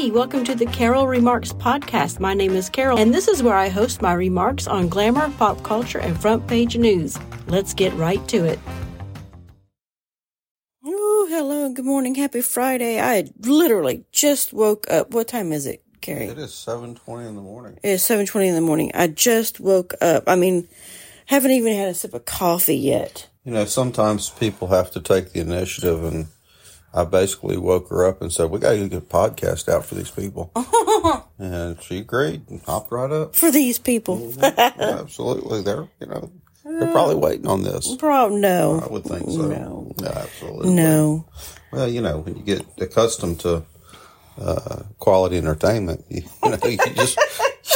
Hey, welcome to the Carol Remarks podcast. My name is Carol, and this is where I host my remarks on glamour, pop culture, and front page news. Let's get right to it. Oh, hello, good morning, happy Friday. I literally just woke up. What time is it, Carrie? It is seven twenty in the morning. It's seven twenty in the morning. I just woke up. I mean, haven't even had a sip of coffee yet. You know, sometimes people have to take the initiative, and I basically woke her up and said, "We got to get a podcast out for these people," and she agreed and hopped right up. For these people, Absolutely, they're you know they're probably waiting on this. bro, no, I would think so. No. Absolutely. no. Well, you know, when you get accustomed to uh, quality entertainment, you, you know, you just,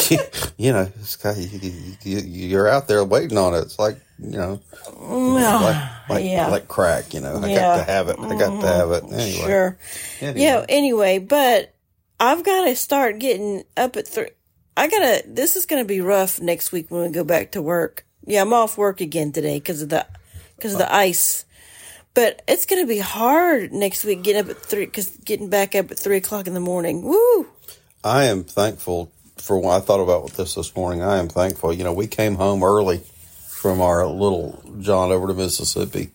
you, know, it's kind of, you, you're out there waiting on it. It's like, you know, like, like, yeah. like crack, you know, I Yeah. Mm-hmm. got to have it. I got to have it. Anyway. Sure. Anyway. Yeah, anyway, but I've got to start getting up at three. I gotta, this is gonna be rough next week when we go back to work. Yeah, I'm off work again today because of the, because of the ice. But it's gonna be hard next week getting up at three, because getting back up at three o'clock in the morning. Woo! I am thankful for when I thought about this this morning. I am thankful. You know, we came home early from our little jaunt over to Mississippi.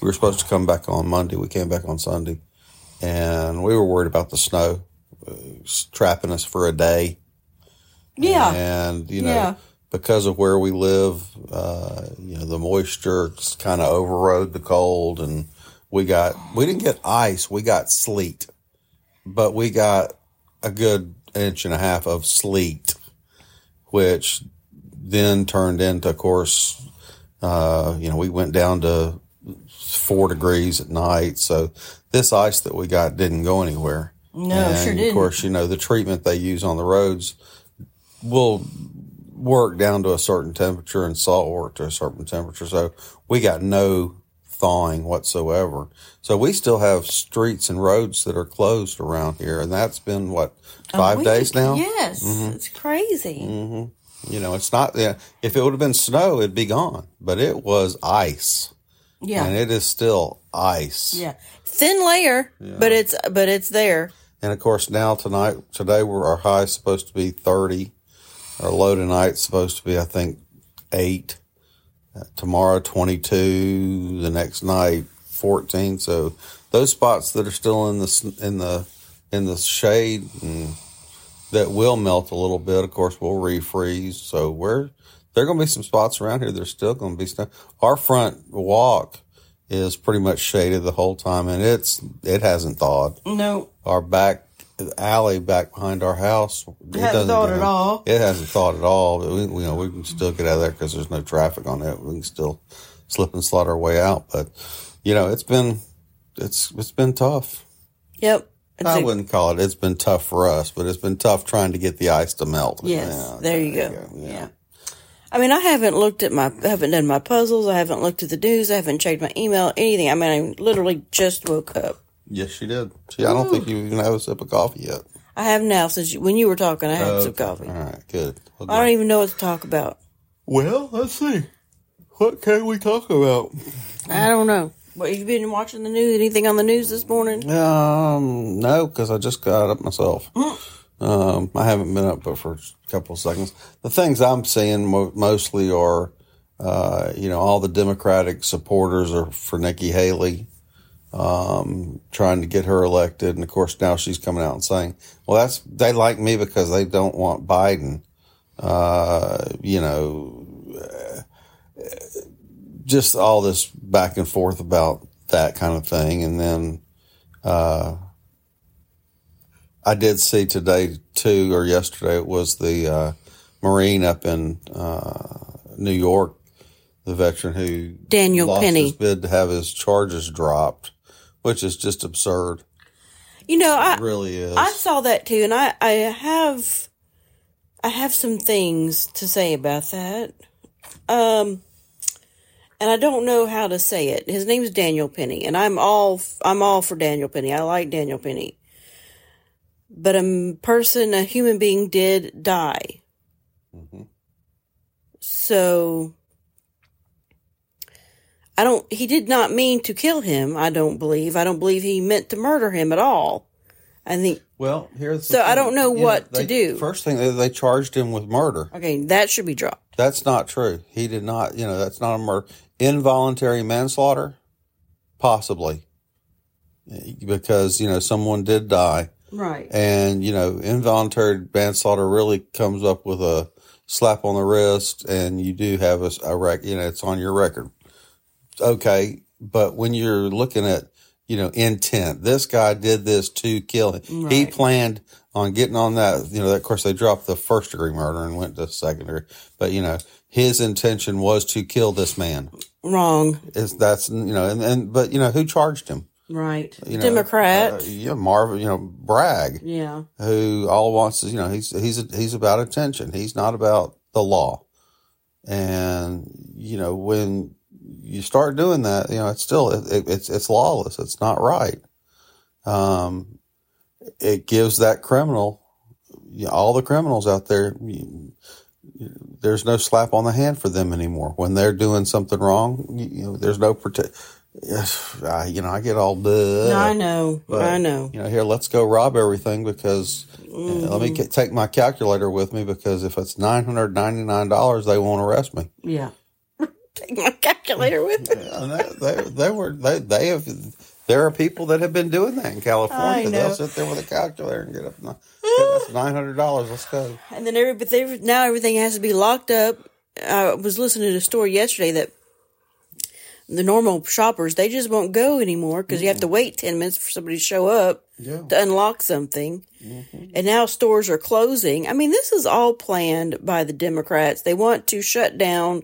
We were supposed to come back on Monday. We came back on Sunday, and we were worried about the snow uh, trapping us for a day. Yeah. and you know, Yeah. because of where we live, uh, you know, the moisture kind of overrode the cold, and we got we didn't get ice, we got sleet, but we got a good inch and a half of sleet, which then turned into, of course, uh, you know, we went down to four degrees at night. So this ice that we got didn't go anywhere. No, and sure didn't. Of course, you know, the treatment they use on the roads will work down to a certain temperature and salt work to a certain temperature. So we got no thawing whatsoever. So we still have streets and roads that are closed around here. And that's been what, five days now? Yes. Mm-hmm. It's crazy. You know, it's not, yeah, if it would have been snow, it'd be gone, but it was ice Yeah. and it is still ice. yeah. Thin layer, but it's, but it's there. And of course, now tonight, today, we're, our high is supposed to be 30. Our low tonight's supposed to be, I think, eight. Uh, tomorrow, 22. The next night, 14. So those spots that are still in the, in the, in the shade and that will melt a little bit, of course, will refreeze. So we're, there are going to be some spots around here. There's still going to be snow. Our front walk is pretty much shaded the whole time and it's, it hasn't thawed No. our back alley back behind our house. It Hasn't doesn't thawed go- at all. It hasn't thawed at all. But we, you know, we can still get out of there because there's no traffic on it. We can still slip and slide our way out. But you know, it's been it's it's been tough. Yep. It's I a- wouldn't call it. It's been tough for us, but it's been tough trying to get the ice to melt. Yes, Yeah, there you go. Yeah. I mean, I haven't looked at my, I haven't done my puzzles. I haven't looked at the news. I haven't checked my email, anything. I mean, I literally just woke up. Yes, she did. See, I don't think you even have a sip of coffee yet. I have now since you, when you were talking, I had some Okay. coffee. All right, good. Well, I don't even know what to talk about. well, let's see. What can we talk about? I don't know. What, you been watching the news? Anything on the news this morning? Um, no, because I just got up myself. Um, I haven't been up but for a couple of seconds. The things I'm seeing mo- mostly are, uh, you know, all the Democratic supporters are for Nikki Haley, um, trying to get her elected, and of course now she's coming out and saying, "Well, that's they like me because they don't want Biden." Uh, you know, uh, just all this back and forth about that kind of thing, and then. Uh, I did see today too, or yesterday it was the uh, Marine up in uh, New York, the veteran who Daniel lost Penny. bid to have his charges dropped, which is just absurd. You know, I, It really is. I saw that too, and I, I have, I have some things to say about that. Um, and I don't know how to say it. His name is Daniel Penny, and I'm all, I'm all for Daniel Penny. I like Daniel Penny. But a person, a human being did die. So, I don't, he did not mean to kill him, I don't believe. I don't believe he meant to murder him at all. I think Well, here's So I don't know You what to they- do. First thing they, they charged him with murder. okay, that should be dropped. That's not true. He did not. You know, that's not a murder. Involuntary manslaughter, possibly, because you know someone did die, Right. and you know involuntary manslaughter really comes up with a slap on the wrist, and you do have a, a rec. You know, it's on your record. Okay, but when you're looking at you know intent, this guy did this to kill him. He planned on getting on that. You know, of course they dropped the first degree murder and went to second degree, but you know his intention was to kill this man. Wrong. Is that's you know and, and but you know who charged him? Right. You know, Democrat. uh, yeah, Marvin. You know Bragg yeah. who all wants is you know he's he's he's about attention. He's not about the law. And you know when you start doing that, you know it's still it, it's it's lawless. It's not right. Um, it gives that criminal, you know, all the criminals out there. You, there's no slap on the hand for them anymore when they're doing something wrong. You, know, there's no protect. I, you know, I get all duh. I know. But, I know. You know, here, let's go rob everything because uh, let me get, take my calculator with me because if it's nine hundred ninety nine dollars, they won't arrest me. Yeah. Take my calculator with me. And they, they, they were they they have. There are people that have been doing that in California. They'll sit there with a calculator and get up. That's nine hundred dollars. Let's go. And then every, but they, now everything has to be locked up. I was listening to a story yesterday that the normal shoppers they just won't go anymore because you have to wait ten minutes for somebody to show up Yeah. to unlock something. Mm-hmm. And now stores are closing. I mean, this is all planned by the Democrats. They want to shut down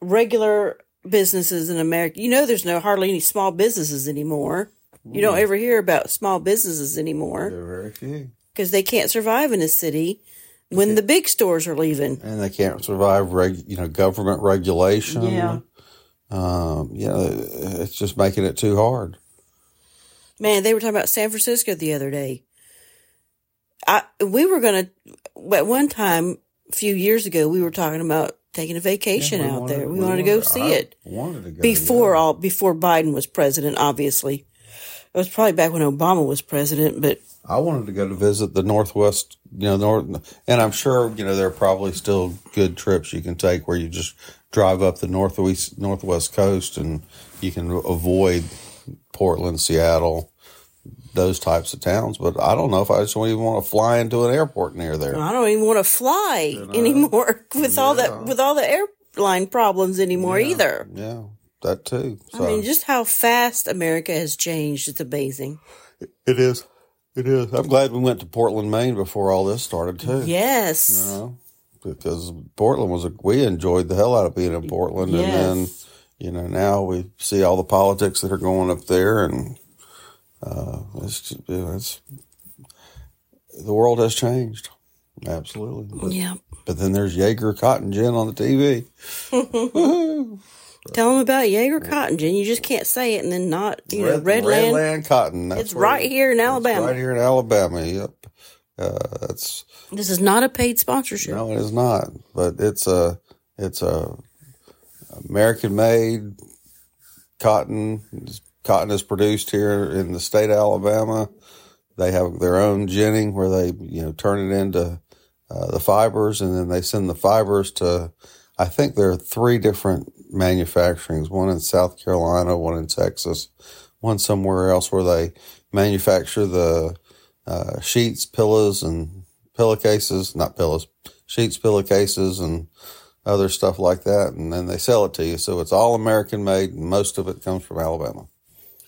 regular businesses in America. You know, there's no hardly any small businesses anymore. You don't ever hear about small businesses anymore There are very few, because they can't survive in a city when the big stores are leaving. and they can't survive. Reg, you know, government regulation. Yeah. Um, you know, it's just making it too hard. Man, they were talking about San Francisco the other day. I we were gonna at one time a few years ago we were talking about taking a vacation We out wanted- there. We, wanted to go see I it Wanted to go before yeah. all before Biden was president. Obviously, it was probably back when Obama was president. But I wanted to go to visit the Northwest, you know, North, and I'm sure, you know, there are probably still good trips you can take where you just drive up the northwest Northwest coast and you can avoid Portland, Seattle, those types of towns. But I don't know if I just don't even want to fly into an airport near there. I don't even want to fly anymore with all that with all the airline problems anymore either. Yeah, that too. So I mean, just how fast America has changed. It's amazing. it is. It is. I'm glad we went to Portland, Maine before all this started too. Yes. You know, because Portland was a, we enjoyed the hell out of being in Portland, and then you know now we see all the politics that are going up there, and uh, it's just, you know, it's the world has changed absolutely. But, Yeah. but then there's Yeager Cotton Gin on the TV. Tell them about Yeager Cotton Gin. You just can't say it and then not, you know, Red Land. Redland Cotton. That's It's right here in it's Alabama. Right here in Alabama. Yep. Uh, that's This is not a paid sponsorship. No, it is not. But it's a it's a American made cotton. Cotton is produced here in the state of Alabama. They have their own ginning where they you know turn it into uh, the fibers, and then they send the fibers to. I think there are three different manufacturings. One in South Carolina, one in Texas, one somewhere else where they manufacture the uh, sheets, pillows, and pillowcases. Not pillows, sheets, pillowcases, and other stuff like that. And then they sell it to you. So it's all American made, and most of it comes from Alabama.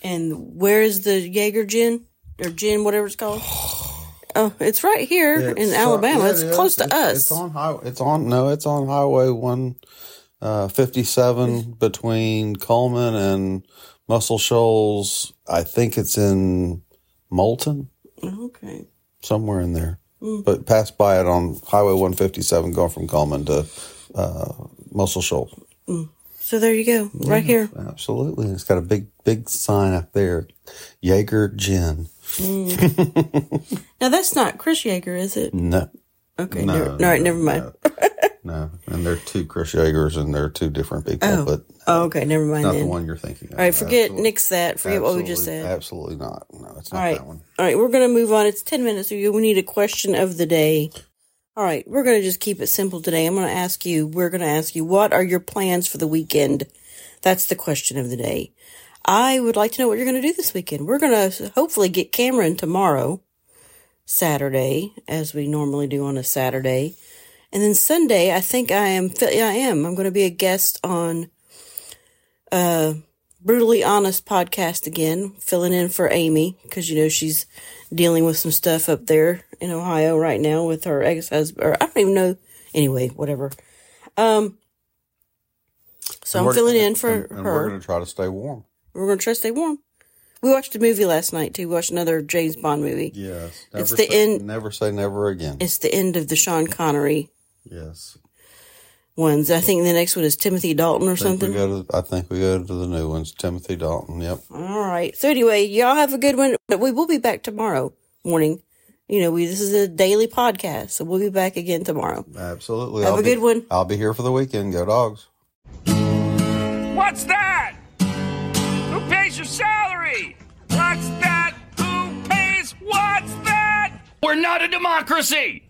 And where is the Yeager Gin or gin, whatever it's called? Oh, it's right here in Alabama. yeah, it's close to It's- us. It's on highway. It's on no. It's on Highway one uh, fifty seven between Cullman and Muscle Shoals. I think it's in Moulton, okay. somewhere in there. Mm. But pass by it on Highway one fifty seven, going from Cullman to uh, Muscle Shoals. So there you go, right here. Absolutely, it's got a big big sign up there, Yeager Gin. Mm. Now that's not Chris Jaeger, is it? No, Okay. No, never, all right, never mind. no. no, and they're two Chris Yeagers, and they're two different people. Oh. But Oh, okay, never mind not then. the one you're thinking. Of. All right, forget Absolutely- nix that. Forget what we just said. Absolutely not. No, it's not All right. that one. All right, we're going to move on. It's 10 minutes. We need a question of the day. All right, we're going to just keep it simple today. I'm going to ask you, we're going to ask you, what are your plans for the weekend? That's the question of the day. I would like to know what you're going to do this weekend. We're going to hopefully get Cameron tomorrow, Saturday, as we normally do on a Saturday. And then Sunday, I think I am, I am, I'm going to be a guest on, uh, brutally honest podcast again, filling in for Amy because you know she's dealing with some stuff up there in Ohio right now with her ex husband. Or I don't even know. Anyway, whatever. Um. So I'm filling in for and, and her. we're going to try to stay warm. We're gonna try to stay warm. We watched a movie last night too. We watched another James Bond movie. Yes. It's the say, end- Never say never again. It's the end of the Sean Connery yes. Ones. I think the next one is Timothy Dalton or I think, we something. go to, I think we go to the new ones. Timothy Dalton. Yep. All right. So anyway, y'all have a good one. But we will be back tomorrow morning. You know, we this is a daily podcast, so we'll be back again tomorrow. Absolutely. Have I'll a be- good one. I'll be here for the weekend. Go dogs. What's that? Who pays your salary? What's that? Who pays? What's that? We're not a democracy.